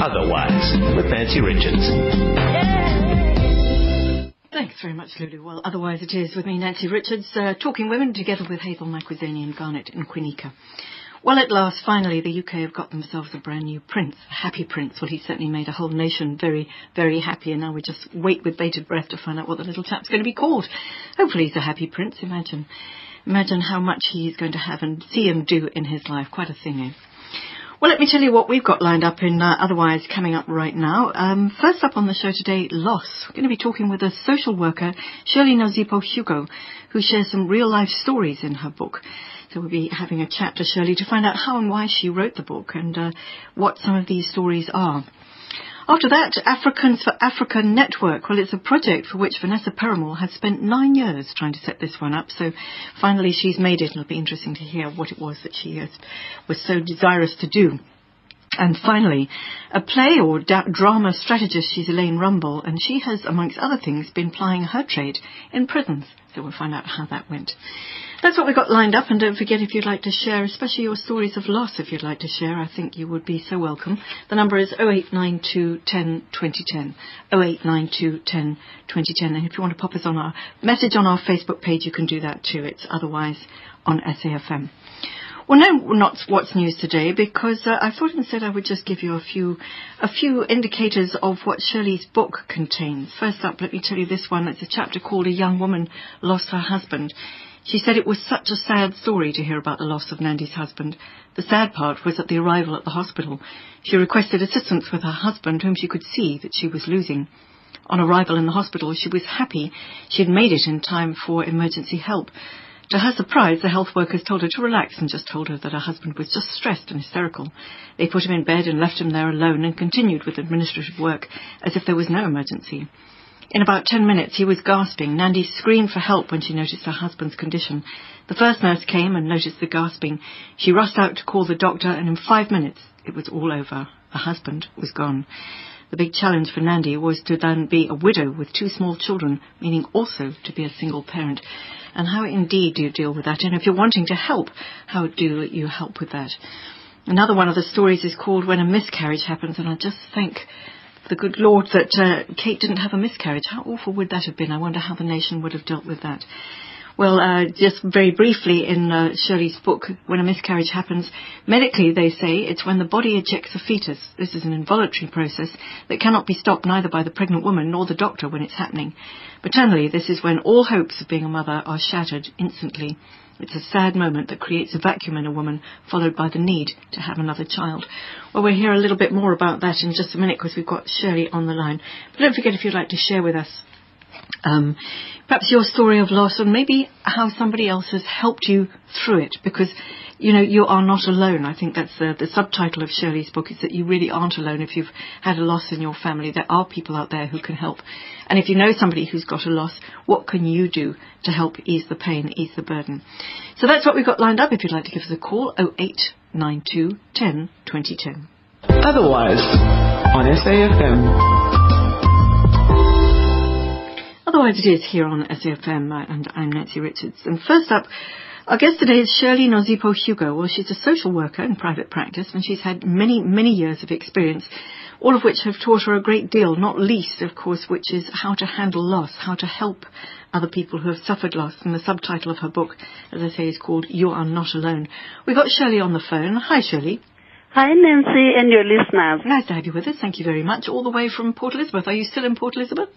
Otherwise, with Nancy Richards. Thanks very much, Lulu. Well, otherwise it is with me, Nancy Richards, uh, talking women together with Hazel Makwizeni and Garnet and Quinika. Well, at last, finally, the UK have got themselves a brand new prince, a happy prince. Well, he certainly made a whole nation very, very happy, and now we just wait with bated breath to find out what the little chap's going to be called. Hopefully he's a happy prince. Imagine, imagine how much he's going to have and see him do in his life. Quite a thing, eh? Well, let me tell you what we've got lined up in uh, otherwise coming up right now. Um, first up on the show today, loss. We're going to be talking with a social worker, Shirley Nozipo Hugo, who shares some real life stories in her book. So we'll be having a chat to Shirley to find out how and why she wrote the book and uh, what some of these stories are. After that, Africans for Africa Network. Well, it's a project for which Vanessa Perumal has spent nine years trying to set this one up. So finally she's made it and it'll be interesting to hear what it was that she was so desirous to do. And finally, a play or da- drama strategist, she's Elaine Rumble, and she has, amongst other things, been plying her trade in prisons. So we'll find out how that went. That's what we've got lined up, and don't forget if you'd like to share, especially your stories of loss, if you'd like to share, I think you would be so welcome. The number is 0892 10 2010. 0892 10 2010. And if you want to pop us on our message on our Facebook page, you can do that too. It's otherwise on SAFM. Well, no, not what's news today, because uh, I thought instead I would just give you a few, a few indicators of what Shirley's book contains. First up, let me tell you this one. It's a chapter called "A Young Woman Lost Her Husband." She said it was such a sad story to hear about the loss of Nandi's husband. The sad part was at the arrival at the hospital. She requested assistance with her husband, whom she could see that she was losing. On arrival in the hospital, she was happy she had made it in time for emergency help. To her surprise, the health workers told her to relax and just told her that her husband was just stressed and hysterical. They put him in bed and left him there alone and continued with administrative work as if there was no emergency. In about ten minutes, he was gasping. Nandi screamed for help when she noticed her husband's condition. The first nurse came and noticed the gasping. She rushed out to call the doctor, and in five minutes, it was all over. The husband was gone. The big challenge for Nandi was to then be a widow with two small children, meaning also to be a single parent. And how indeed do you deal with that? And if you're wanting to help, how do you help with that? Another one of the stories is called When a Miscarriage Happens, and I just thank the good Lord that uh, Kate didn't have a miscarriage. How awful would that have been? I wonder how the nation would have dealt with that. Well, uh, just very briefly in uh, Shirley's book, when a miscarriage happens, medically they say it's when the body ejects a fetus. This is an involuntary process that cannot be stopped neither by the pregnant woman nor the doctor when it's happening. Maternally, this is when all hopes of being a mother are shattered instantly. It's a sad moment that creates a vacuum in a woman, followed by the need to have another child. Well, we'll hear a little bit more about that in just a minute because we've got Shirley on the line. But don't forget if you'd like to share with us um, perhaps your story of loss and maybe how somebody else has helped you through it because you know you are not alone. I think that's the, the subtitle of shirley's book is that you really aren't alone if you've had a loss in your family. There are people out there who can help. And if you know somebody who's got a loss what can you do to help ease the pain ease the burden? So that's what we've got lined up. If you'd like to give us a call 0892 10 2010 Otherwise, on SAFM. Otherwise, it is here on SAFM, uh, and I'm Nancy Richards. And first up, our guest today is Shirley Nozipo Hugo. Well, she's a social worker in private practice, and she's had many, many years of experience, all of which have taught her a great deal, not least, of course, which is how to handle loss, how to help other people who have suffered loss. And the subtitle of her book, as I say, is called You Are Not Alone. We've got Shirley on the phone. Hi, Shirley. Hi, Nancy, and your listeners. Nice to have you with us. Thank you very much. All the way from Port Elizabeth. Are you still in Port Elizabeth?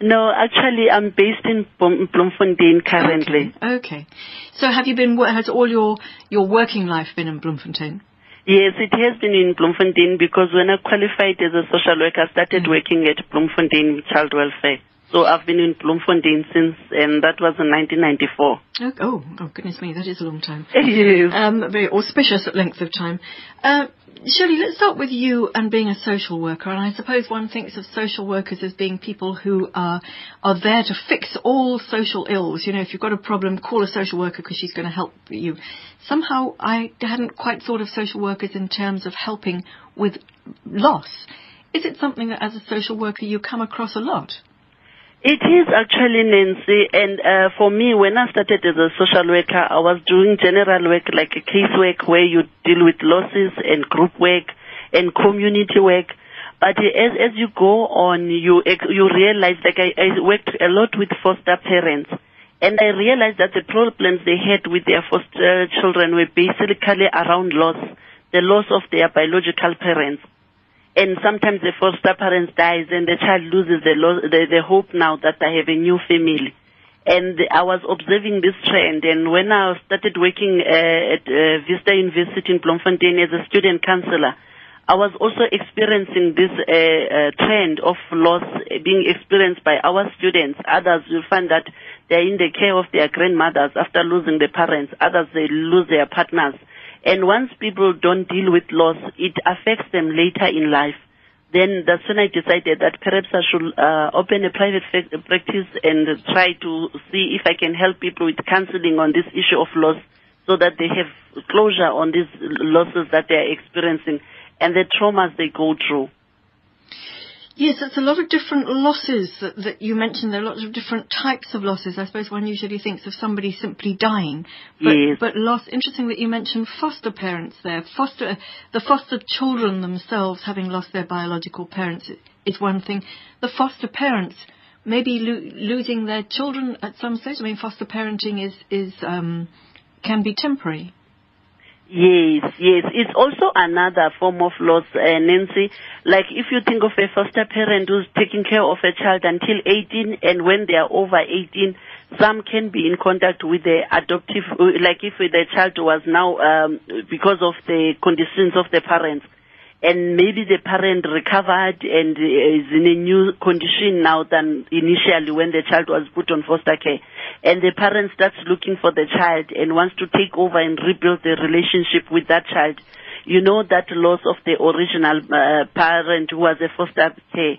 No, actually, I'm based in Bloemfontein currently. Okay. okay. So have you been, has all your, your working life been in Bloemfontein? Yes, it has been in Bloemfontein because when I qualified as a social worker, I started Mm. working at Bloemfontein Child Welfare. So I've been in Bloemfontein since, and that was in 1994. Oh, oh, oh, goodness me, that is a long time. yes. Um, very auspicious length of time. Uh, Shirley, let's start with you and being a social worker. And I suppose one thinks of social workers as being people who are are there to fix all social ills. You know, if you've got a problem, call a social worker because she's going to help you. Somehow, I hadn't quite thought of social workers in terms of helping with loss. Is it something that, as a social worker, you come across a lot? It is actually Nancy, and uh, for me, when I started as a social worker, I was doing general work like a casework where you deal with losses and group work and community work. But as as you go on, you you realize like I, I worked a lot with foster parents, and I realized that the problems they had with their foster children were basically around loss, the loss of their biological parents. And sometimes the foster parents dies and the child loses the, lo- the, the hope now that I have a new family. And I was observing this trend and when I started working uh, at uh, Vista University in Bloemfontein as a student counselor, I was also experiencing this uh, uh, trend of loss being experienced by our students. Others will find that they're in the care of their grandmothers after losing their parents. Others, they lose their partners. And once people don't deal with loss, it affects them later in life. Then that's when I decided that perhaps I should uh, open a private practice and try to see if I can help people with counseling on this issue of loss so that they have closure on these losses that they are experiencing and the traumas they go through. Yes, it's a lot of different losses that, that you mentioned. There are lots of different types of losses. I suppose one usually thinks of somebody simply dying, but Yes. but loss. Interesting that you mentioned foster parents there. Foster the foster children themselves having lost their biological parents is one thing. The foster parents maybe lo- losing their children at some stage. I mean, foster parenting is is um, can be temporary. Yes, yes. It's also another form of loss, uh, Nancy. Like if you think of a foster parent who's taking care of a child until 18 and when they are over 18, some can be in contact with the adoptive, uh, like if the child was now, um, because of the conditions of the parents. And maybe the parent recovered and is in a new condition now than initially when the child was put on foster care. And the parent starts looking for the child and wants to take over and rebuild the relationship with that child. You know that loss of the original uh, parent who was a foster care,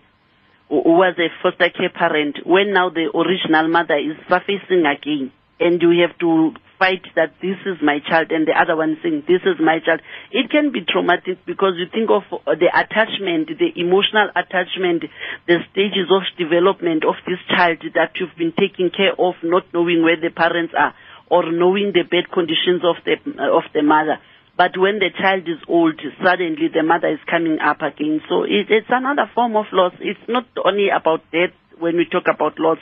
who was a foster care parent, when now the original mother is surfacing again. And you have to fight that this is my child and the other one saying this is my child. It can be traumatic because you think of uh, the attachment, the emotional attachment, the stages of development of this child that you've been taking care of, not knowing where the parents are or knowing the bad conditions of the uh, of the mother. But when the child is old, suddenly the mother is coming up again. So it, it's another form of loss. It's not only about death when we talk about loss.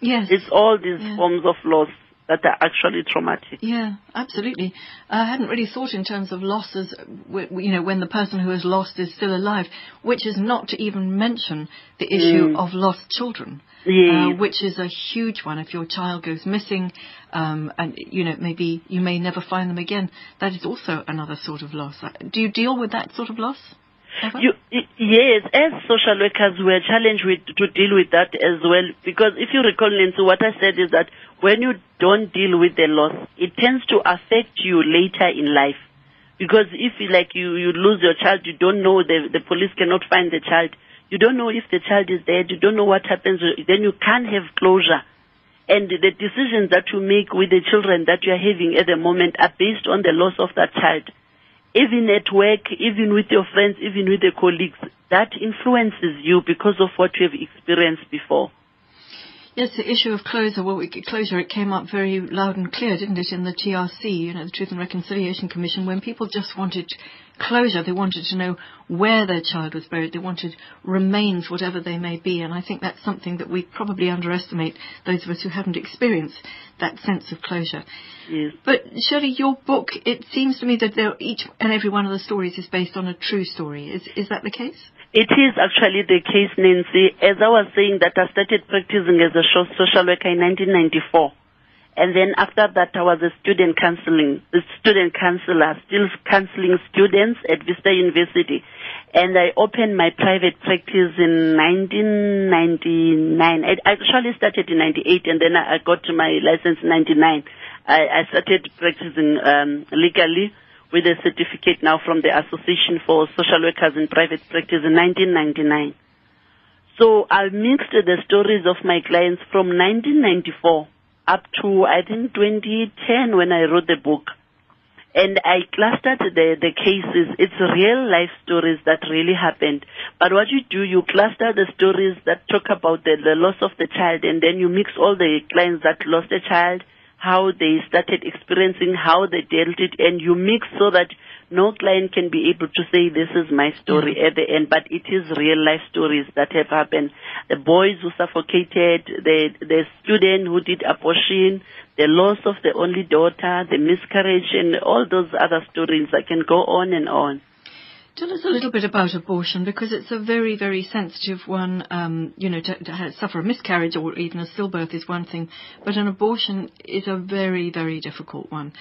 Yes. It's all these Yeah. forms of loss that are actually traumatic. Yeah, absolutely. I hadn't really thought in terms of losses, you know, when the person who has lost is still alive, which is not to even mention the issue of lost children. Uh, which is a huge one. If your child goes missing, um, and you know maybe you may never find them again, that is also another sort of loss. Uh, Do you deal with that sort of loss? Ever? You, yes, as social workers, we are challenged with, to deal with that as well. Because if you recall, Nancy, what I said is that when you don't deal with the loss, it tends to affect you later in life. Because if like you, you lose your child, you don't know the the police cannot find the child. You don't know if the child is dead. You don't know what happens. Then you can't have closure. And the decisions that you make with the children that you are having at the moment are based on the loss of that child even at work, even with your friends, even with your colleagues, that influences you because of what you have experienced before. Yes, the issue of closure, well, we- closure, it came up very loud and clear, didn't it, in the TRC, you know, the Truth and Reconciliation Commission, when people just wanted closure. They wanted to know where their child was buried. They wanted remains, whatever they may be. And I think that's something that we probably underestimate, those of us who haven't experienced that sense of closure. Yes. But Shirley, your book, it seems to me that each and every one of the stories is based on a true story. Is, is that the case? It is actually the case, Nancy. As I was saying that I started practicing as a social worker in 1994. And then after that, I was a student counseling, a student counselor, still counseling students at Vista University. And I opened my private practice in 1999. I actually started in 98 and then I got my license in 99. I, I started practicing um, legally with a certificate now from the Association for Social Workers in Private Practice in 1999. So I mixed the stories of my clients from 1994 up to I think 2010 when I wrote the book. And I clustered the, the cases. It's real life stories that really happened. But what you do, you cluster the stories that talk about the, the loss of the child and then you mix all the clients that lost a child, how they started experiencing, how they dealt it, and you mix so that no client can be able to say this is my story mm. at the end, but it is real life stories that have happened. The boys who suffocated, the, the student who did abortion, the loss of the only daughter, the miscarriage, and all those other stories. I can go on and on. Tell us a little bit about abortion because it's a very, very sensitive one. Um, you know, to, to suffer a miscarriage or even a stillbirth is one thing, but an abortion is a very, very difficult one.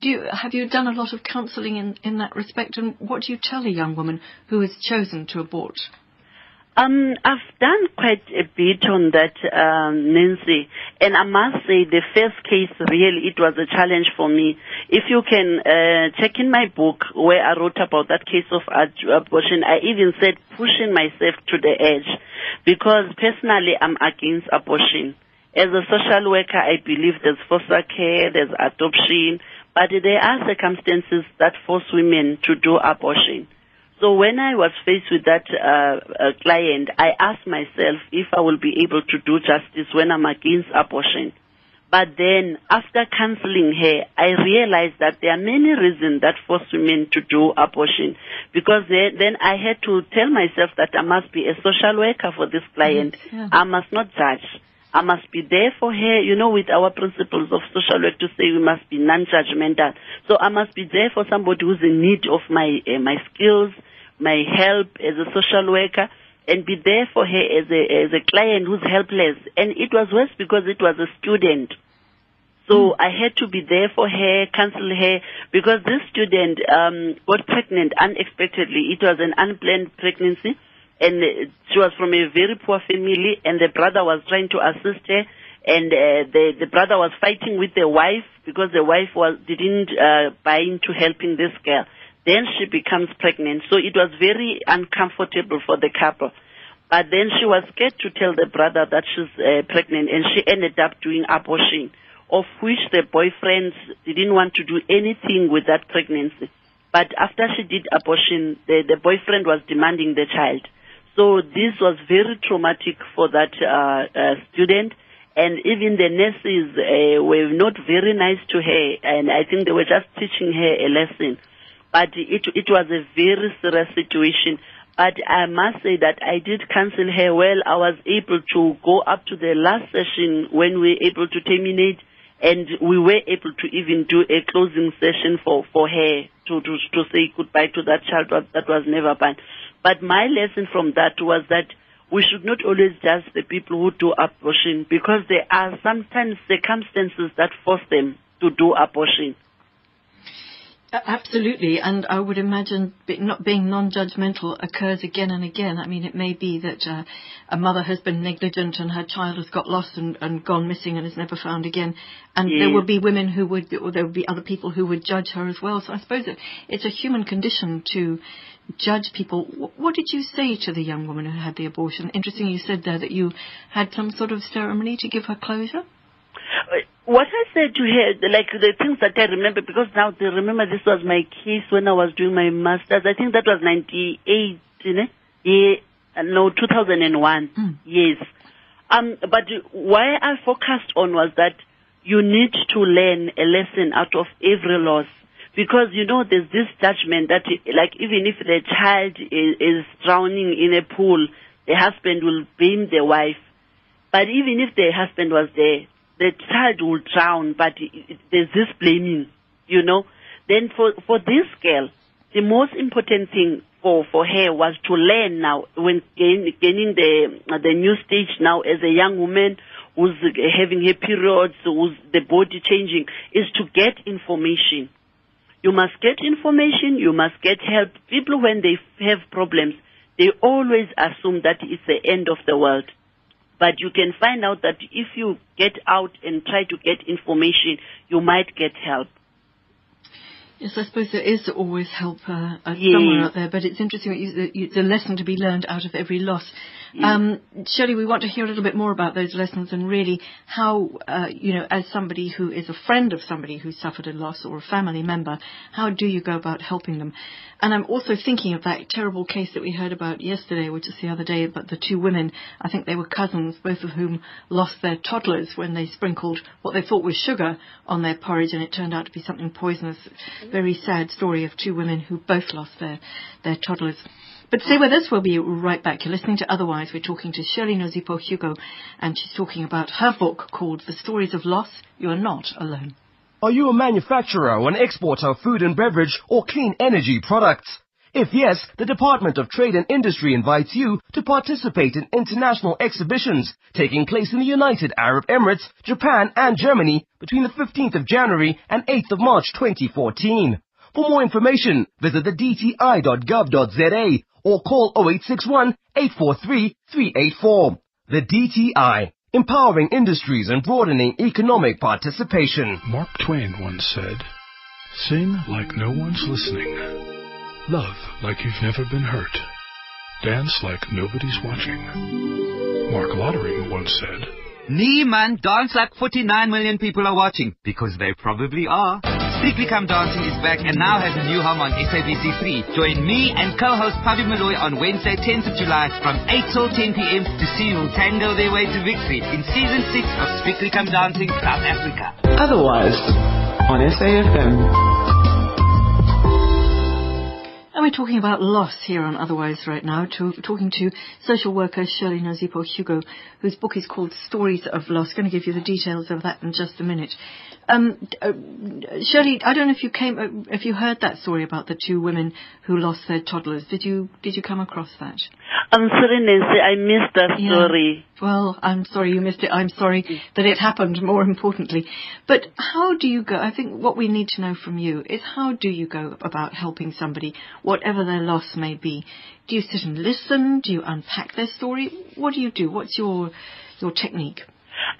Do you, have you done a lot of counselling in, in that respect, and what do you tell a young woman who has chosen to abort? Um, I've done quite a bit on that, um, Nancy, and I must say the first case really it was a challenge for me. If you can uh, check in my book where I wrote about that case of abortion, I even said pushing myself to the edge because personally I'm against abortion. As a social worker, I believe there's foster care, there's adoption, but there are circumstances that force women to do abortion. So when I was faced with that uh, uh, client, I asked myself if I will be able to do justice when I'm against abortion. But then, after counseling her, I realized that there are many reasons that force women to do abortion. Because then, then I had to tell myself that I must be a social worker for this client. yeah. I must not judge. I must be there for her, you know, with our principles of social work to say we must be non-judgmental. So I must be there for somebody who's in need of my uh, my skills, my help as a social worker and be there for her as a as a client who's helpless. And it was worse because it was a student. So I had to be there for her, counsel her, because this student um, got pregnant unexpectedly. It was an unplanned pregnancy, and she was from a very poor family, and the brother was trying to assist her, and uh, the the brother was fighting with the wife because the wife was didn't uh, buy into helping this girl. Then she becomes pregnant. So it was very uncomfortable for the couple. But then she was scared to tell the brother that she's uh, pregnant and she ended up doing abortion, of which the boyfriend didn't want to do anything with that pregnancy. But after she did abortion, the, the boyfriend was demanding the child. So this was very traumatic for that uh, uh, student. And even the nurses uh, were not very nice to her. And I think they were just teaching her a lesson but it it was a very serious situation. But I must say that I did counsel her well. I was able to go up to the last session when we were able to terminate, and we were able to even do a closing session for for her to to, to say goodbye to that child that was never born. But my lesson from that was that we should not always judge the people who do abortion because there are sometimes circumstances that force them to do abortion. Absolutely, and I would imagine not being non-judgmental occurs again and again. I mean, it may be that uh, a mother has been negligent and her child has got lost and, and gone missing and is never found again, and Yes. there would be women who would, or there would be other people who would judge her as well. So I suppose it, it's a human condition to judge people. Wh- What did you say to the young woman who had the abortion? Interesting, you said there that you had some sort of ceremony to give her closure. What I said to her, like the things that I remember, because now they remember this was my case when I was doing my master's. I think that was 98, you know? Yeah, no, 2001. Mm. Yes. Um, but why I focused on was that you need to learn a lesson out of every loss. Because, you know, there's this judgment that, like, even if the child is, is drowning in a pool, the husband will blame the wife. But even if the husband was there, the child will drown, but there's this blaming, you know. Then for, for this girl, the most important thing for, for her was to learn now when gain, gaining the, the new stage now as a young woman who's having her periods, who's the body changing, is to get information. You must get information, you must get help. People, when they have problems, they always assume that it's the end of the world. But you can find out that if you get out and try to get information, you might get help. Yes, I suppose there is always help uh, uh, Yes. somewhere out there, but it's interesting that you, that you, the lesson to be learned out of every loss. Um, Shirley, we want to hear a little bit more about those lessons and really how, uh, you know, as somebody who is a friend of somebody who suffered a loss or a family member, how do you go about helping them? And I'm also thinking of that terrible case that we heard about yesterday, which is the other day, about the two women. I think they were cousins, both of whom lost their toddlers when they sprinkled what they thought was sugar on their porridge, and it turned out to be something poisonous. very sad story of two women who both lost their, their toddlers. But stay with us. We'll be right back. You're listening to Otherwise. We're talking to Shirley Nozipo Hugo, and she's talking about her book called The Stories of Loss. You are not alone. Are you a manufacturer or an exporter of food and beverage or clean energy products? If yes, the Department of Trade and Industry invites you to participate in international exhibitions taking place in the United Arab Emirates, Japan and Germany between the 15th of January and 8th of March 2014. For more information, visit the dti.gov.za or call 0861 843 384. The DTI, empowering industries and broadening economic participation. Mark Twain once said, Sing like no one's listening. Love like you've never been hurt. Dance like nobody's watching. Mark Lottering once said, Nee, man, dance like 49 million people are watching. Because they probably are. Strictly Come Dancing is back and now has a new home on SABC3. Join me and co-host Pavi Malloy on Wednesday, 10th of July from 8 till 10 p.m. to see who tango their way to victory in season 6 of Strictly Come Dancing South Africa. Otherwise, on SAFM. And we're talking about loss here on Otherwise right now, to, talking to social worker Shirley Nozipo Hugo, whose book is called Stories of Loss. Going to give you the details of that in just a minute. Um, uh, Shirley, I don't know if you came, uh, if you heard that story about the two women who lost their toddlers. Did you did you come across that? I'm sorry, Nancy, I missed that Yeah. story. Well, I'm sorry you missed it. I'm sorry that it happened, more importantly. But how do you go? I think what we need to know from you is how do you go about helping somebody, whatever their loss may be? Do you sit and listen? Do you unpack their story? What do you do? What's your your technique?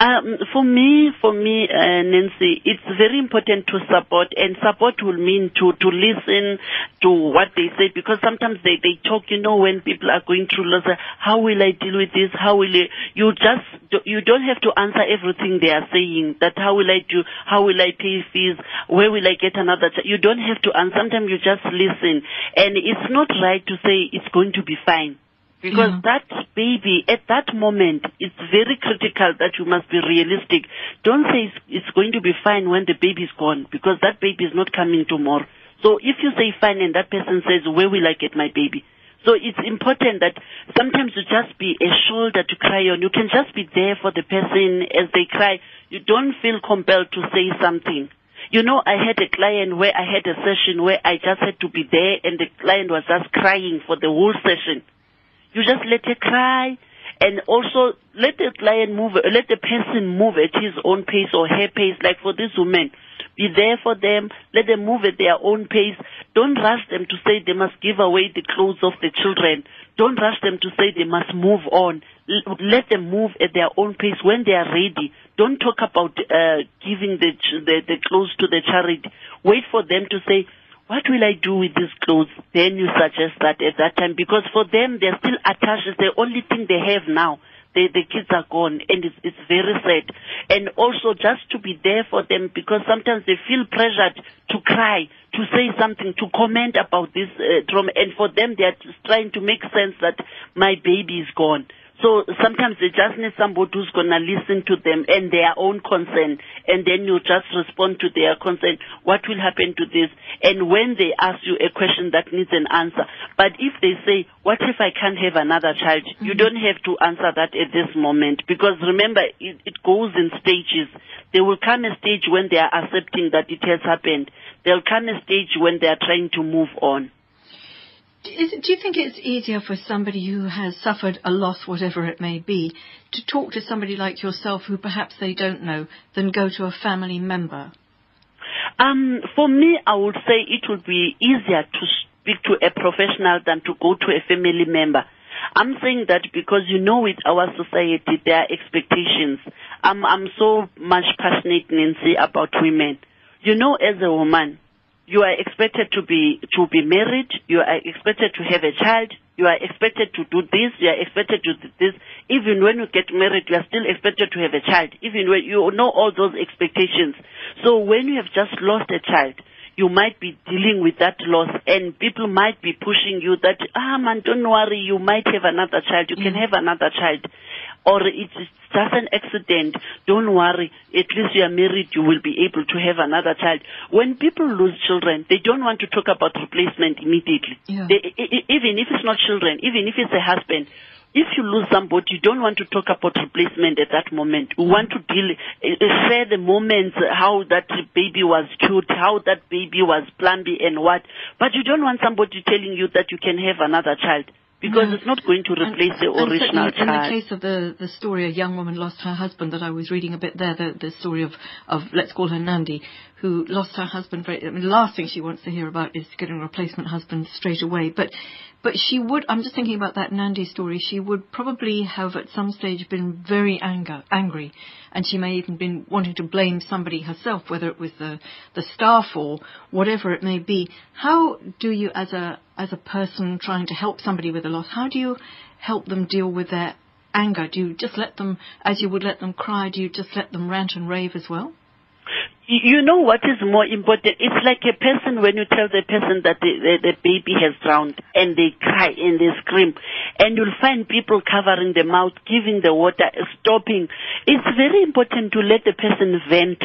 Um, for me, for me, uh, Nancy, it's very important to support, and support will mean to to listen to what they say because sometimes they they talk. You know, when people are going through loss, uh, how will I deal with this? How will I, you just you don't have to answer everything they are saying. That how will I do? How will I pay fees? Where will I get another? Ch-? You don't have to answer. Sometimes you just listen, and it's not right to say it's going to be fine. Because Yeah. that baby, at that moment, it's very critical that you must be realistic. Don't say it's, it's going to be fine when the baby's gone, because that baby is not coming tomorrow. So if you say fine and that person says, where will I get my baby? So it's important that sometimes you just be a shoulder to cry on. You can just be there for the person as they cry. You don't feel compelled to say something. You know, I had a client where I had a session where I just had to be there and the client was just crying for the whole session. You just let her cry and also let the client move, let the person move at his own pace or her pace. Like for this woman, be there for them, let them move at their own pace. Don't rush them to say they must give away the clothes of the children. Don't rush them to say they must move on. Let them move at their own pace when they are ready. Don't talk about uh, giving the, the the clothes to the charity. Wait for them to say, what will I do with these clothes? Then you suggest that at that time because for them they're still attached. It's the only thing they have now. The, the kids are gone and it's, it's very sad. And also just to be there for them because sometimes they feel pressured to cry, to say something, to comment about this uh, trauma. And for them they are trying to make sense that my baby is gone. So sometimes they just need somebody who's gonna listen to them and their own concern, and then you just respond to their concern. What will happen to this? And when they ask you a question that needs an answer, but if they say, "What if I can't have another child?" You mm-hmm. don't have to answer that at this moment because remember, it, it goes in stages. There will come a stage when they are accepting that it has happened. There'll come a stage when they are trying to move on. Is, do you think it's easier for somebody who has suffered a loss, whatever it may be, to talk to somebody like yourself who perhaps they don't know than go to a family member? Um, for me, I would say it would be easier to speak to a professional than to go to a family member. I'm saying that because you know with our society there are expectations. I'm, I'm so much passionate, Nancy, about women. You know, as a woman, you are expected to be to be married. You are expected to have a child. You are expected to do this. You are expected to do this. Even when you get married, you are still expected to have a child. Even when you know all those expectations. So when you have just lost a child, you might be dealing with that loss, and people might be pushing you that ah man, don't worry, you might have another child. You can have another child. Or it's just an accident, don't worry. At least you are married, you will be able to have another child. When people lose children, they don't want to talk about replacement immediately. Yeah. They, even if it's not children, even if it's a husband, if you lose somebody, you don't want to talk about replacement at that moment. You want to deal, share the moments, how that baby was cute, how that baby was plumpy and what. But you don't want somebody telling you that you can have another child. Because No. it's not going to replace the And original certainly In the case of the, the story, a young woman lost her husband that I was reading a bit there, the, the story of, of, let's call her Nandi, who lost her husband very, I mean, the last thing she wants to hear about is getting a replacement husband straight away. But, but she would, I'm just thinking about that Nandi story, she would probably have at some stage been very anger, angry. And she may even been wanting to blame somebody herself, whether it was the, the staff or whatever it may be. How do you, as a, as a person trying to help somebody with a loss, how do you help them deal with their anger? Do you just let them, as you would let them cry, do you just let them rant and rave as well? You know what is more important? It's like a person when you tell the person that the, the, the baby has drowned and they cry and they scream and you'll find people covering the mouth, giving the water, stopping. It's very important to let the person vent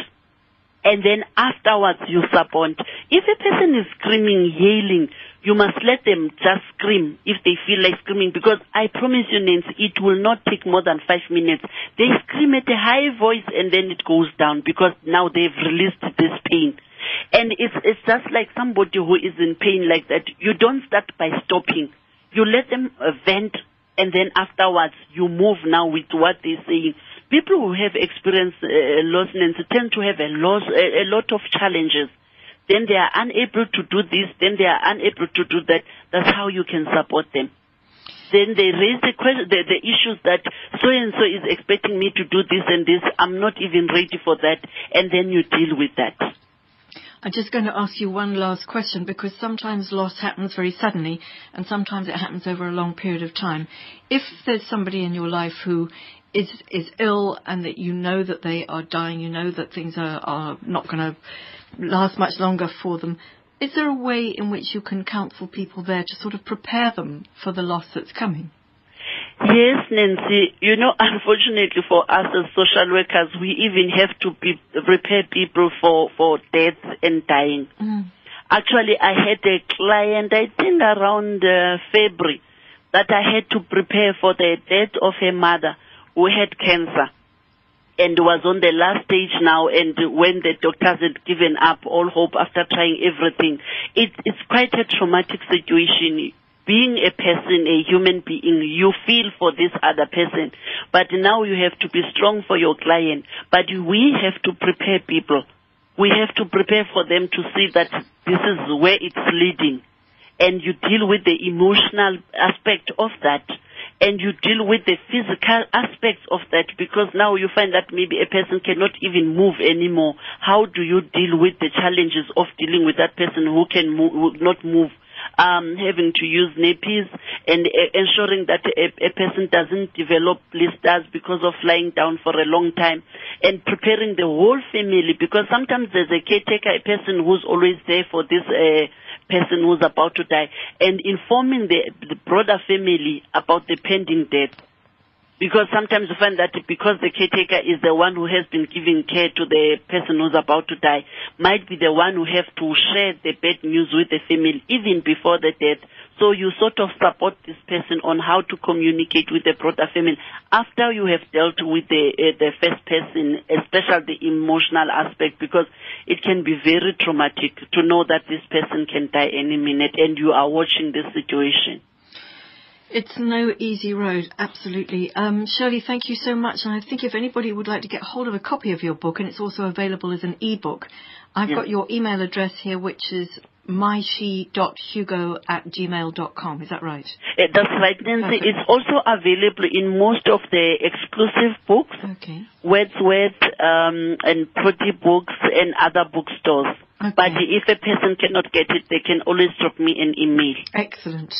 and then afterwards you support. If a person is screaming, yelling, you must let them just scream if they feel like screaming because I promise you, Nancy, it will not take more than five minutes. They scream at a high voice and then it goes down because now they've released this pain. And it's, it's just like somebody who is in pain like that. You don't start by stopping. You let them uh, vent and then afterwards you move now with what they're saying. People who have experienced uh, loss Nancy, tend to have a, loss, a, a lot of challenges. Then they are unable to do this, then they are unable to do that. That's how you can support them. Then they raise the, question, the, the issues that so and so is expecting me to do this and this. I'm not even ready for that. And then you deal with that. I'm just going to ask you one last question because sometimes loss happens very suddenly and sometimes it happens over a long period of time. If there's somebody in your life who is is ill and that you know that they are dying, you know that things are, are not going to last much longer for them, is there a way in which you can counsel people there to sort of prepare them for the loss that's coming? Yes, Nancy. You know, unfortunately for us as social workers, we even have to be, prepare people for, for death and dying. Actually, I had a client, I think around uh, February, that I had to prepare for the death of her mother who had cancer and was on the last stage now and when the doctors had given up all hope after trying everything. It, it's quite a traumatic situation. Being a person, a human being, you feel for this other person. But now you have to be strong for your client. But we have to prepare people. We have to prepare for them to see that this is where it's leading. And you deal with the emotional aspect of that and you deal with the physical aspects of that because now you find that maybe a person cannot even move anymore. How do you deal with the challenges of dealing with that person who can move, who not move? Um, having to use nappies and uh, ensuring that a, a person doesn't develop blisters because of lying down for a long time and preparing the whole family because sometimes there's a caretaker, a person who's always there for this uh, person who's about to die and informing the, the broader family about the pending death. Because sometimes you find that because the caretaker is the one who has been giving care to the person who's about to die, might be the one who have to share the bad news with the family even before the death. So you sort of support this person on how to communicate with the broader family after you have dealt with the uh, the first person, especially the emotional aspect, because it can be very traumatic to know that this person can die any minute, and you are watching this situation. It's no easy road, absolutely. Um, Shirley, thank you so much. And I think if anybody would like to get hold of a copy of your book, and it's also available as an e-book, I've Yeah. got your email address here, which is myshe.hugo at gmail.com. Is that right? Uh, that's right, Nancy. Perfect. It's also available in most of the exclusive books, Okay. Wordsworth, um, and Pretty Books and other bookstores. Okay. But if a person cannot get it, they can always drop me an email. Excellent.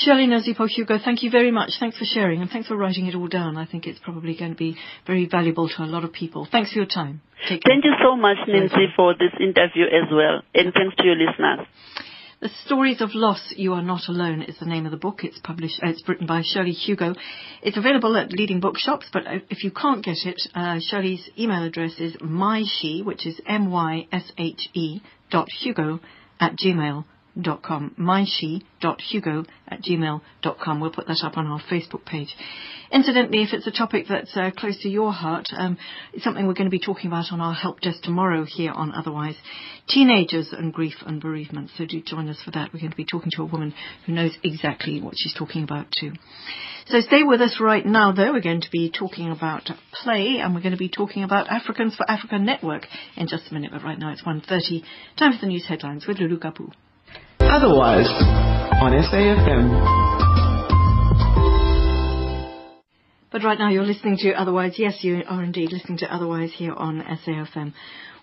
Shirley Nozipo Hugo, thank you very much. Thanks for sharing and thanks for writing it all down. I think it's probably going to be very valuable to a lot of people. Thanks for your time. Thank you so much, Nancy, for this interview as well. And thanks to your listeners. The Stories of Loss, You Are Not Alone is the name of the book. It's published, uh, it's written by Shirley Hugo. It's available at leading bookshops, but if you can't get it, uh, Shirley's email address is myshe, which is M-Y-S-H-E dot Hugo at gmail gmail.com, myshe.hugo at gmail.com. We'll put that up on our Facebook page. Incidentally, if it's a topic that's uh, close to your heart, um, it's something we're going to be talking about on our help desk tomorrow here on Otherwise. Teenagers and grief and bereavement. So do join us for that. We're going to be talking to a woman who knows exactly what she's talking about too. So stay with us right now though. We're going to be talking about play and we're going to be talking about Africans for Africa Network in just a minute. But right now it's 1.30. Time for the news headlines with Lulu Gabu. Otherwise, on SAFM. But right now you're listening to Otherwise. Yes, you are indeed listening to Otherwise here on SAFM.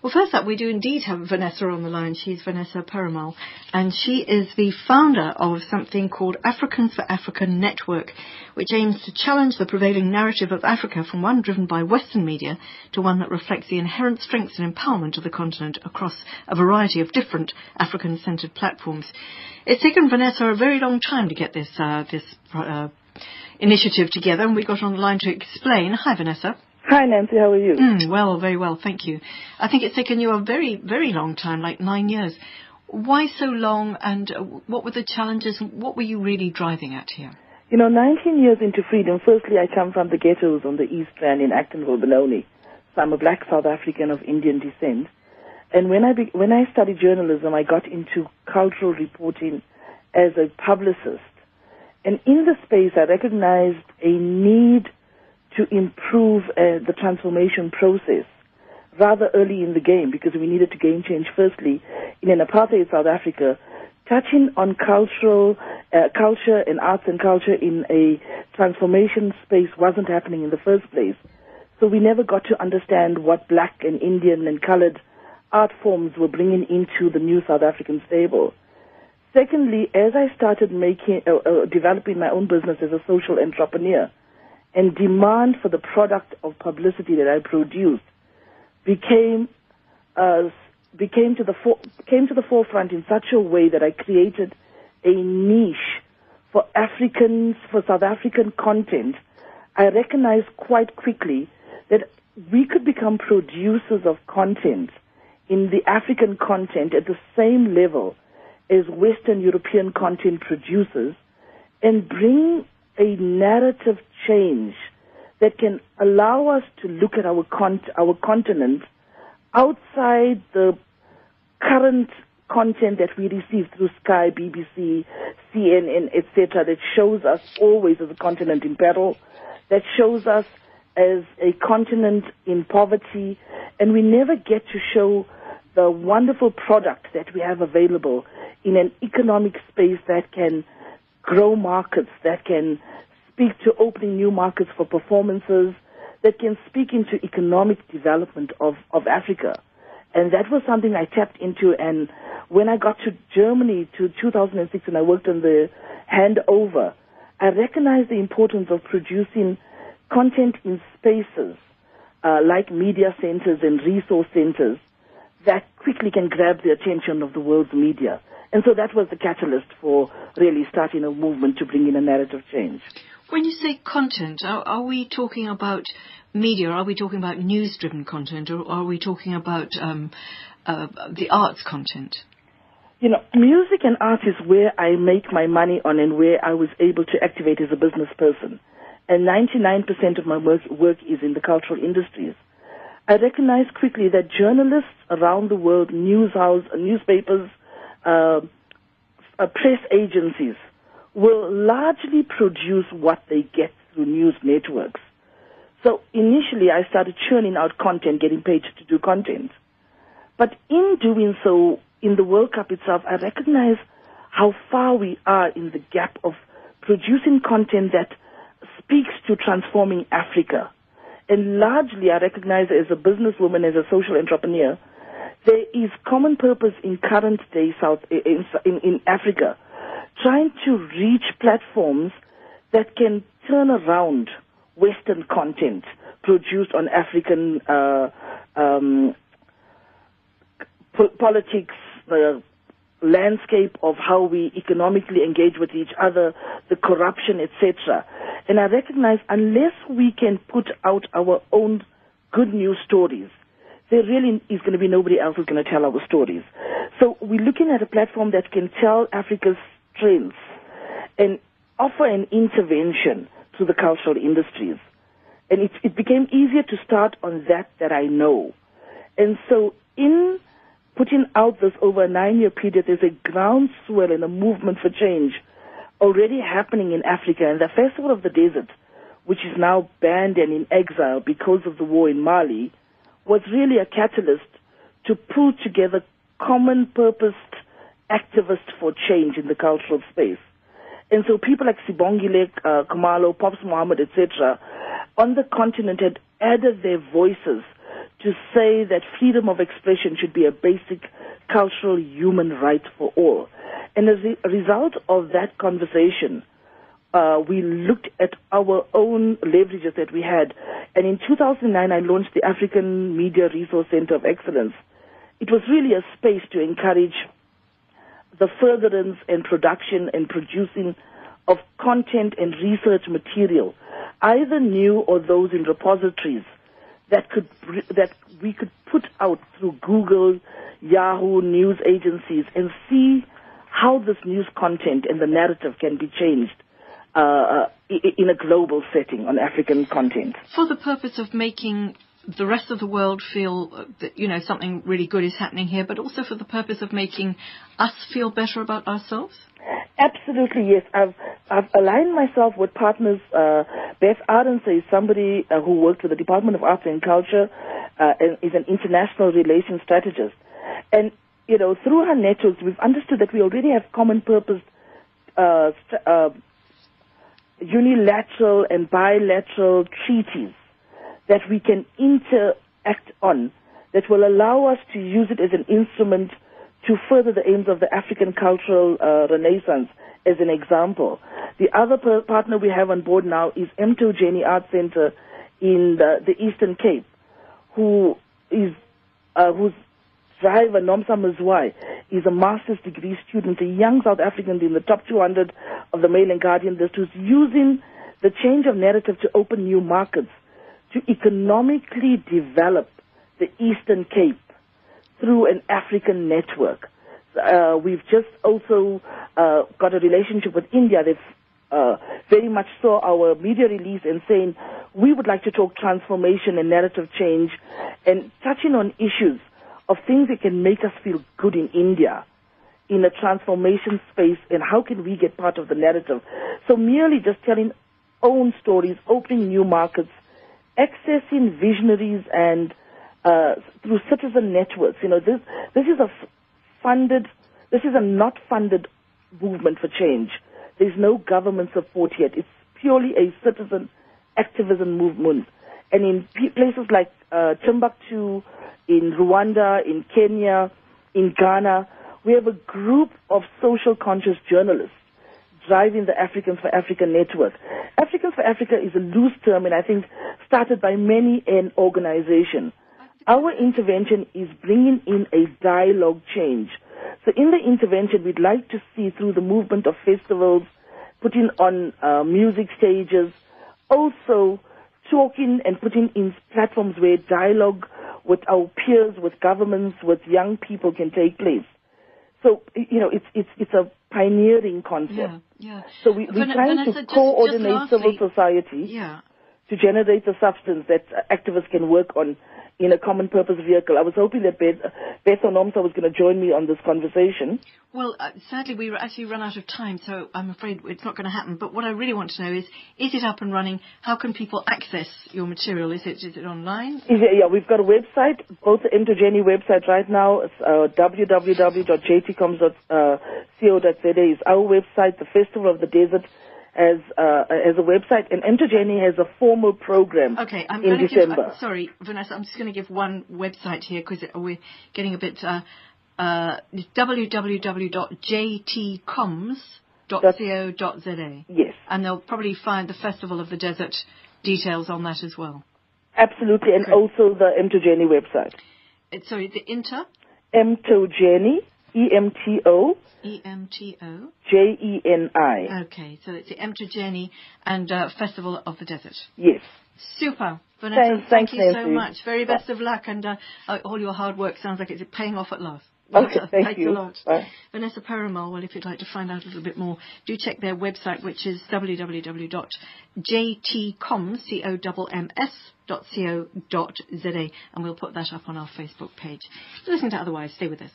Well, first up, we do indeed have Vanessa on the line. She's Vanessa Perumal, and she is the founder of something called Africans for Africa Network, which aims to challenge the prevailing narrative of Africa from one driven by Western media to one that reflects the inherent strengths and empowerment of the continent across a variety of different African-centered platforms. It's taken Vanessa a very long time to get this uh, this uh, initiative together, and we got on the line to explain. Hi, Vanessa. Hi, Nancy. How are you? Mm, well, very well, thank you. I think it's taken you a very, very long time, like nine years. Why so long, and uh, what were the challenges? What were you really driving at here? You know, 19 years into freedom, firstly, I come from the ghettos on the East Rand in Actonville, Benoni. So I'm a black South African of Indian descent. And when I, be- when I studied journalism, I got into cultural reporting as a publicist. And in the space, I recognized a need to improve uh, the transformation process rather early in the game because we needed to game change firstly in an apartheid South Africa touching on cultural uh, culture and arts and culture in a transformation space wasn't happening in the first place. So we never got to understand what black and Indian and colored art forms were bringing into the new South African stable. Secondly as I started making uh, uh, developing my own business as a social entrepreneur and demand for the product of publicity that I produced became uh, became to the came to the forefront in such a way that I created a niche for Africans for South African content. I recognized quite quickly that we could become producers of content in the African content at the same level as Western European content producers and bring a narrative change that can allow us to look at our our continent outside the current content that we receive through Sky, BBC, CNN, etc., that shows us always as a continent in peril, that shows us as a continent in poverty, and we never get to show the wonderful product that we have available in an economic space that can grow markets, that can speak to opening new markets for performances, that can speak into economic development of, of Africa. And that was something I tapped into. And when I got to Germany to 2006 and I worked on the handover, I recognized the importance of producing content in spaces uh, like media centers and resource centers that quickly can grab the attention of the world's media. And so that was the catalyst for really starting a movement to bring in a narrative change. When you say content, are, are we talking about media? Are we talking about news-driven content, or are we talking about um, uh, the arts content? You know, music and art is where I make my money on and where I was able to activate as a business person. And 99% of my work, work is in the cultural industries. I recognized quickly that journalists around the world, news house, newspapers, uh, uh, press agencies, will largely produce what they get through news networks. So initially I started churning out content, getting paid to do content. But in doing so, in the World Cup itself, I recognize how far we are in the gap of producing content that speaks to transforming Africa. And largely I recognize as a businesswoman, as a social entrepreneur, there is common purpose in current day South, in, in, in Africa trying to reach platforms that can turn around Western content produced on African uh, um, po- politics, uh, landscape of how we economically engage with each other, the corruption, etc. And I recognize unless we can put out our own good news stories, there really is going to be nobody else who's going to tell our stories. So we're looking at a platform that can tell Africa's strengths and offer an intervention to the cultural industries. And it, it became easier to start on that that I know. And so in putting out this over a nine-year period, there's a groundswell and a movement for change already happening in Africa. And the Festival of the Desert, which is now banned and in exile because of the war in Mali, was really a catalyst to pull together common purposed activists for change in the cultural space. And so people like Sibongile, uh, Khumalo, Pops Mohamed, etc., on the continent had added their voices to say that freedom of expression should be a basic cultural human right for all. And as a result of that conversation, uh, we looked at our own leverages that we had. And in 2009, I launched the African Media Resource Center of Excellence. It was really a space to encourage the furtherance and production and producing of content and research material, either new or those in repositories that could that we could put out through Google, Yahoo, news agencies, and see how this news content and the narrative can be changed uh, in a global setting on African content. For the purpose of making the rest of the world feel uh, that you know something really good is happening here, but also for the purpose of making us feel better about ourselves. Absolutely, yes. I've I've aligned myself with partners. Uh, Beth Arendse is somebody uh, who works with the Department of Arts and Culture uh, and is an international relations strategist. And you know, through her networks, we've understood that we already have common purpose, uh, uh, unilateral and bilateral treaties that we can interact on that will allow us to use it as an instrument to further the aims of the African cultural uh, renaissance as an example. The other per- partner we have on board now is Mthoujeni Art Center in the, the Eastern Cape, who is uh, whose driver Nomsa Mazwai is a master's degree student, a young South African in the top 200 of the Mail and Guardian list, who's using the change of narrative to open new markets to economically develop the Eastern Cape through an African network. Uh, we've just also uh, got a relationship with India. They've uh, very much saw our media release and saying we would like to talk transformation and narrative change and touching on issues of things that can make us feel good in India in a transformation space and how can we get part of the narrative. So merely just telling own stories, opening new markets, accessing visionaries and uh, through citizen networks. You know, this this is a funded, this is a not funded movement for change. There's no government support yet. It's purely a citizen activism movement. And in places like uh, Timbuktu, in Rwanda, in Kenya, in Ghana, we have a group of social conscious journalists driving the Africans for Africa network. Africans for Africa is a loose term and I think started by many an organization. Our intervention is bringing in a dialogue change. So in the intervention, we'd like to see through the movement of festivals, putting on uh, music stages, also talking and putting in platforms where dialogue with our peers, with governments, with young people can take place. So you know, it's it's it's a pioneering concept. Yeah, yeah. So we, we're trying to just- coordinate just civil society Yeah. to generate the substance that uh, activists can work on in a common purpose vehicle. I was hoping that Beth, Beth Onomsa was going to join me on this conversation. Well, uh, sadly, we actually run out of time, so I'm afraid it's not going to happen. But what I really want to know is, is it up and running? How can people access your material? Is it is it online? It- Yeah, we've got a website, both the Intergeny website right now, it's uh, www.jtcoms.co.za is our website. The Festival of the Desert has, uh, has a website, and Intergeny has a formal program Okay, I'm in going to December. give. Uh, sorry, Vanessa, I'm just going to give one website here because we're getting a bit. Uh, uh, www.jtcoms.co.za. Yes, And they'll probably find the Festival of the Desert details on that as well. absolutely, and also the Mtogeny website. It's, sorry, the Inter. Mtogeny, E M T O E M T O. J E N I. Okay, so it's the Emta Journey and uh, Festival of the Desert. Yes. Super. Vanessa, Thanks- thank thanks, you so much. Very best of luck, and uh, uh, all your hard work sounds like it's paying off at last. Okay, thank Thanks you. a lot. Bye. Vanessa Paramal, well, if you'd like to find out a little bit more, do check their website, which is www.jtcoms, C-O-M-M-S, dot co dot za, and we'll put that up on our Facebook page. Listen to Otherwise. Stay with us.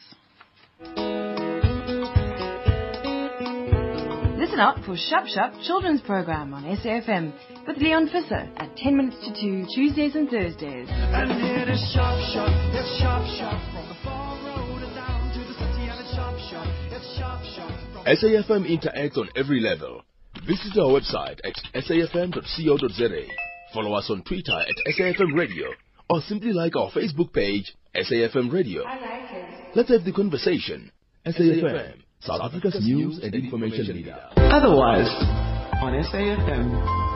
Listen up for Shop Shop Children's Program on SAFM with Leon Fisser at 10 minutes to 2 Tuesdays and Thursdays. And it is Shop Shop, it's Shop Shop from the far road and down to the city and it's Shop Shop, it's Shop Shop SAFM interacts on every level. Visit our website at safm.co.za. Follow us on Twitter at SAFM Radio or simply like our Facebook page, SAFM Radio. Let's have the conversation. SAFM, South Africa's news and information leader. Otherwise, on SAFM.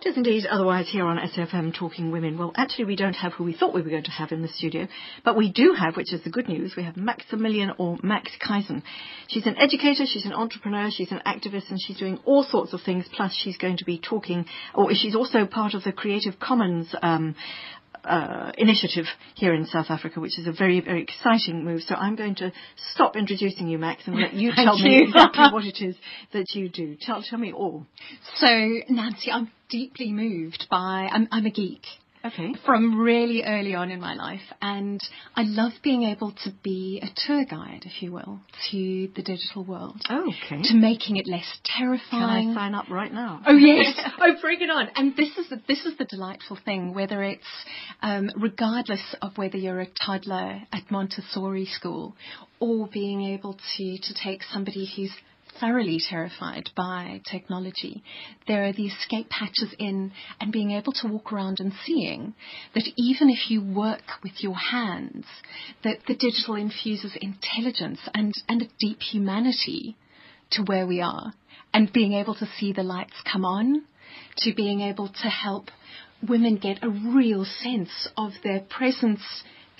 It is indeed otherwise here on SAFM Talking Women. Well, actually, we don't have who we thought we were going to have in the studio, but we do have, which is the good news, we have Maximilian or Max Kaizen. She's an educator, she's an entrepreneur, she's an activist, and she's doing all sorts of things. Plus, she's going to be talking, or she's also part of the Creative Commons um, Uh, initiative here in South Africa, which is a very, very exciting move. So I'm going to stop introducing you, Max, and let you tell me you. exactly what it is that you do. Tell, tell me all. So, Nancy, I'm deeply moved by, I'm, I'm a geek. Okay. From really early on in my life, and I love being able to be a tour guide, if you will, to the digital world. Okay. To making it less terrifying. Can. I sign up right now? Oh yes. oh, bring it on. And this is the, this is the delightful thing. Whether it's um, regardless of whether you're a toddler at Montessori school, or being able to to take somebody who's thoroughly terrified by technology. There are the escape hatches in and being able to walk around and seeing that even if you work with your hands, that the digital infuses intelligence and, and a deep humanity to where we are and being able to see the lights come on, to being able to help women get a real sense of their presence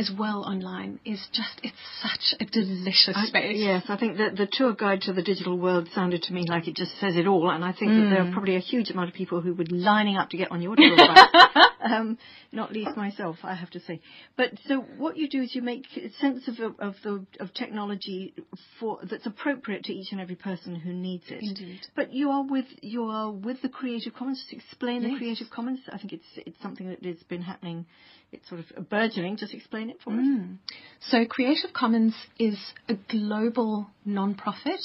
as well online is just, it's such a delicious I- space. yes, I think that the tour guide to the digital world sounded to me like it just says it all, and I think that there are Mm. probably a huge amount of people who would lining up to get on your tour guide. um, not least myself, I have to say. But so what you do is you make sense of of the of technology for that's appropriate to each and every person who needs it. Indeed. But you are with you are with the Creative Commons. Just explain the Creative Commons. I think it's it's something that has been happening. It's sort of burgeoning. Just explain it for us. Mm. So Creative Commons is a global non-profit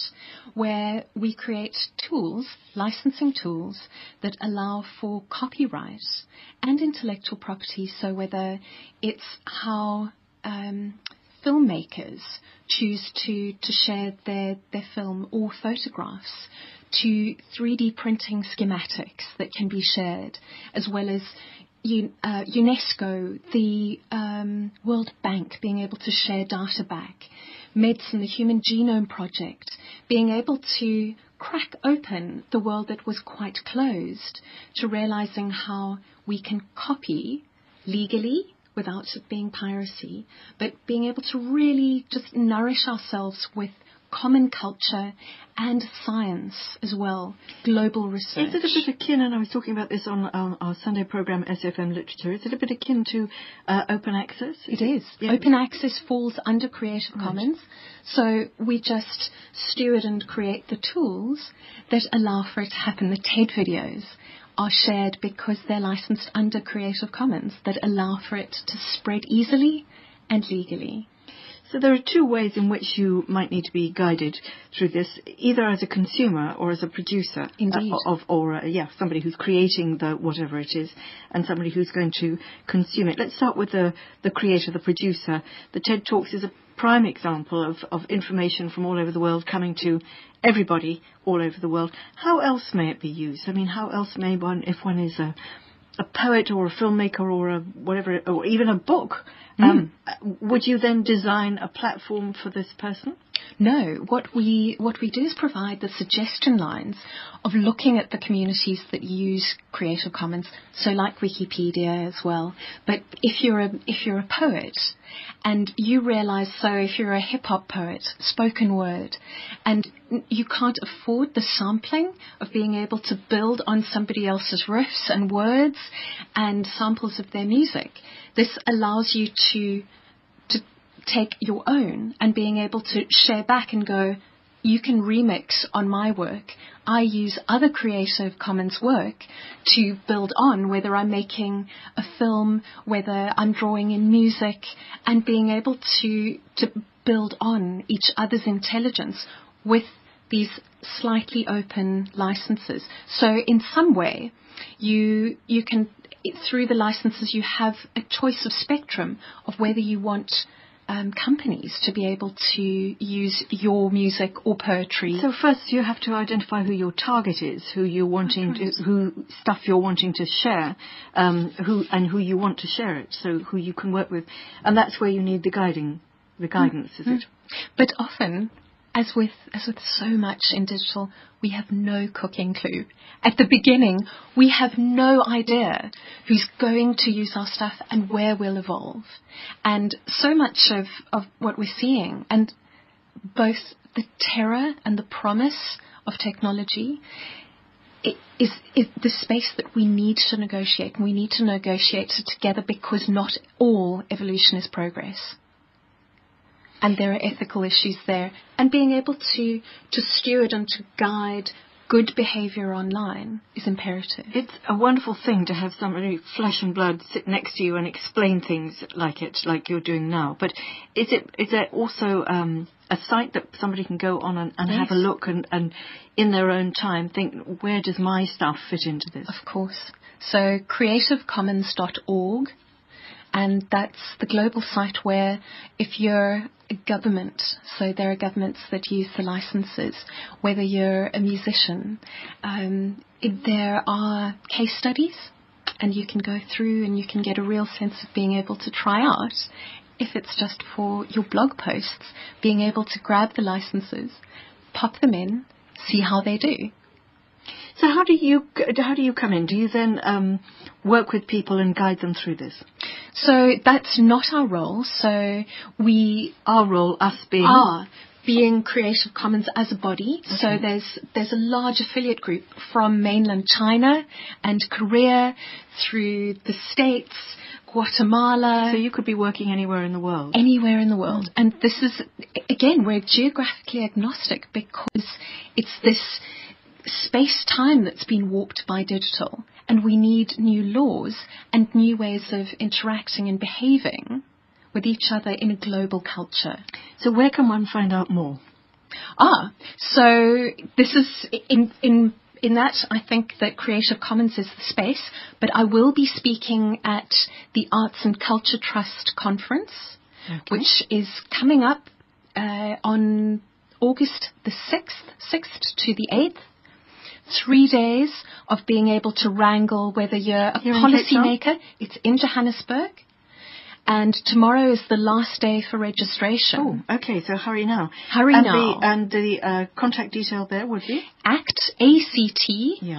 where we create tools, licensing tools that allow for copyright and intellectual property. So whether it's how um, filmmakers choose to, to share their, their film or photographs to 3D printing schematics that can be shared, as well as UNESCO, the um, World Bank being able to share data back, medicine, the Human Genome Project, being able to crack open the world that was quite closed to realizing how we can copy legally without it being piracy, but being able to really just nourish ourselves with common culture and science as well, global research. Is it a bit akin, and I was talking about this on our, our Sunday program, SAFM Literature, is it a bit akin to uh, open access? It is. Yeah. Open access falls under Creative Commons. So we just steward and create the tools that allow for it to happen. The TED videos are shared because they're licensed under Creative Commons that allow for it to spread easily and legally. So there are two ways in which you might need to be guided through this, either as a consumer or as a producer. Indeed. uh, of, or, uh, yeah, somebody who's creating the whatever it is and somebody who's going to consume it. Let's start with the, the creator, the producer. The TED Talks is a prime example of, of information from all over the world coming to everybody all over the world. How else may it be used? I mean, how else may one, if one is a, a poet or a filmmaker or a whatever, or even a book, Um, would you then design a platform for this person? No, what we what we do is provide the suggestion lines of looking at the communities that use Creative Commons, so like Wikipedia as well. But if you're a if you're a poet and you realize so if you're a hip hop poet, spoken word, and you can't afford the sampling of being able to build on somebody else's riffs and words and samples of their music, this allows you to to take your own and being able to share back and go, you can remix on my work. I use other Creative Commons work to build on, whether I'm making a film, whether I'm drawing in music, and being able to, to build on each other's intelligence with these slightly open licenses. So in some way, you, you can, through the licenses, you have a choice of spectrum of whether you want um, companies to be able to use your music or poetry. So first you have to identify who your target is, who you're wanting to, who stuff you're wanting to share, um, who and who you want to share it. So who you can work with, and that's where you need the guiding, the guidance, is it? But often, as with as with so much in digital, we have no cooking clue. At the beginning, we have no idea who's going to use our stuff and where we'll evolve. And so much of, of what we're seeing, and both the terror and the promise of technology, is, is the space that we need to negotiate, we need to negotiate it together because not all evolution is progress and there are ethical issues there. And being able to, to steward and to guide good behavior online is imperative. It's a wonderful thing to have somebody flesh and blood sit next to you and explain things like it, like you're doing now. But is it is there also um, a site that somebody can go on and, and Yes. have a look and, and in their own time think where does my stuff fit into this? Of course. So creativecommons.org and that's the global site where if you're government, so there are governments that use the licenses, whether you're a musician, um, there are case studies and you can go through and you can get a real sense of being able to try out if it's just for your blog posts, being able to grab the licenses, pop them in, see how they do. So how do you how do you come in? Do you then um, work with people and guide them through this? So that's not our role. So we our role, us being are being Creative Commons as a body. So there's there's a large affiliate group from mainland China and Korea through the States, Guatemala. So you could be working anywhere in the world. Anywhere in the world. And this is, again, we're geographically agnostic because it's this space time that's been warped by digital. And we need new laws and new ways of interacting and behaving with each other in a global culture. So where can one find out more? Ah, so this is in in in that I think that Creative Commons is the space, but I will be speaking at the Arts and Culture Trust conference, which is coming up uh, on August the sixth, sixth to the eighth. Three days of being able to wrangle whether you're a Here in Cape policy maker. It's in Johannesburg. And tomorrow is the last day for registration. Oh, okay. So hurry now. Hurry and now. The, and the uh, contact detail there would be actact.org.za.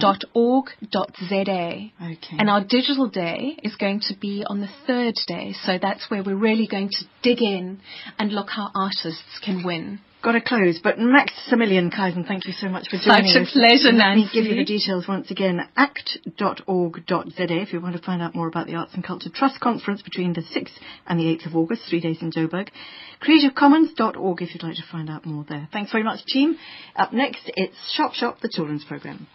okay. And our digital day is going to be on the third day, so that's where we're really going to dig in and look how artists can win. Got to close, but Maximilian Kaizen, thank you so much for joining us. Such a us. pleasure, Let me Nancy. give you the details once again. act.org.za if you want to find out more about the Arts and Culture Trust Conference between the 6th and the 8th of August, three days in Joburg. creativecommons.org if you'd like to find out more there. Thanks very much, team. Up next, it's Shop Shop, the children's programme.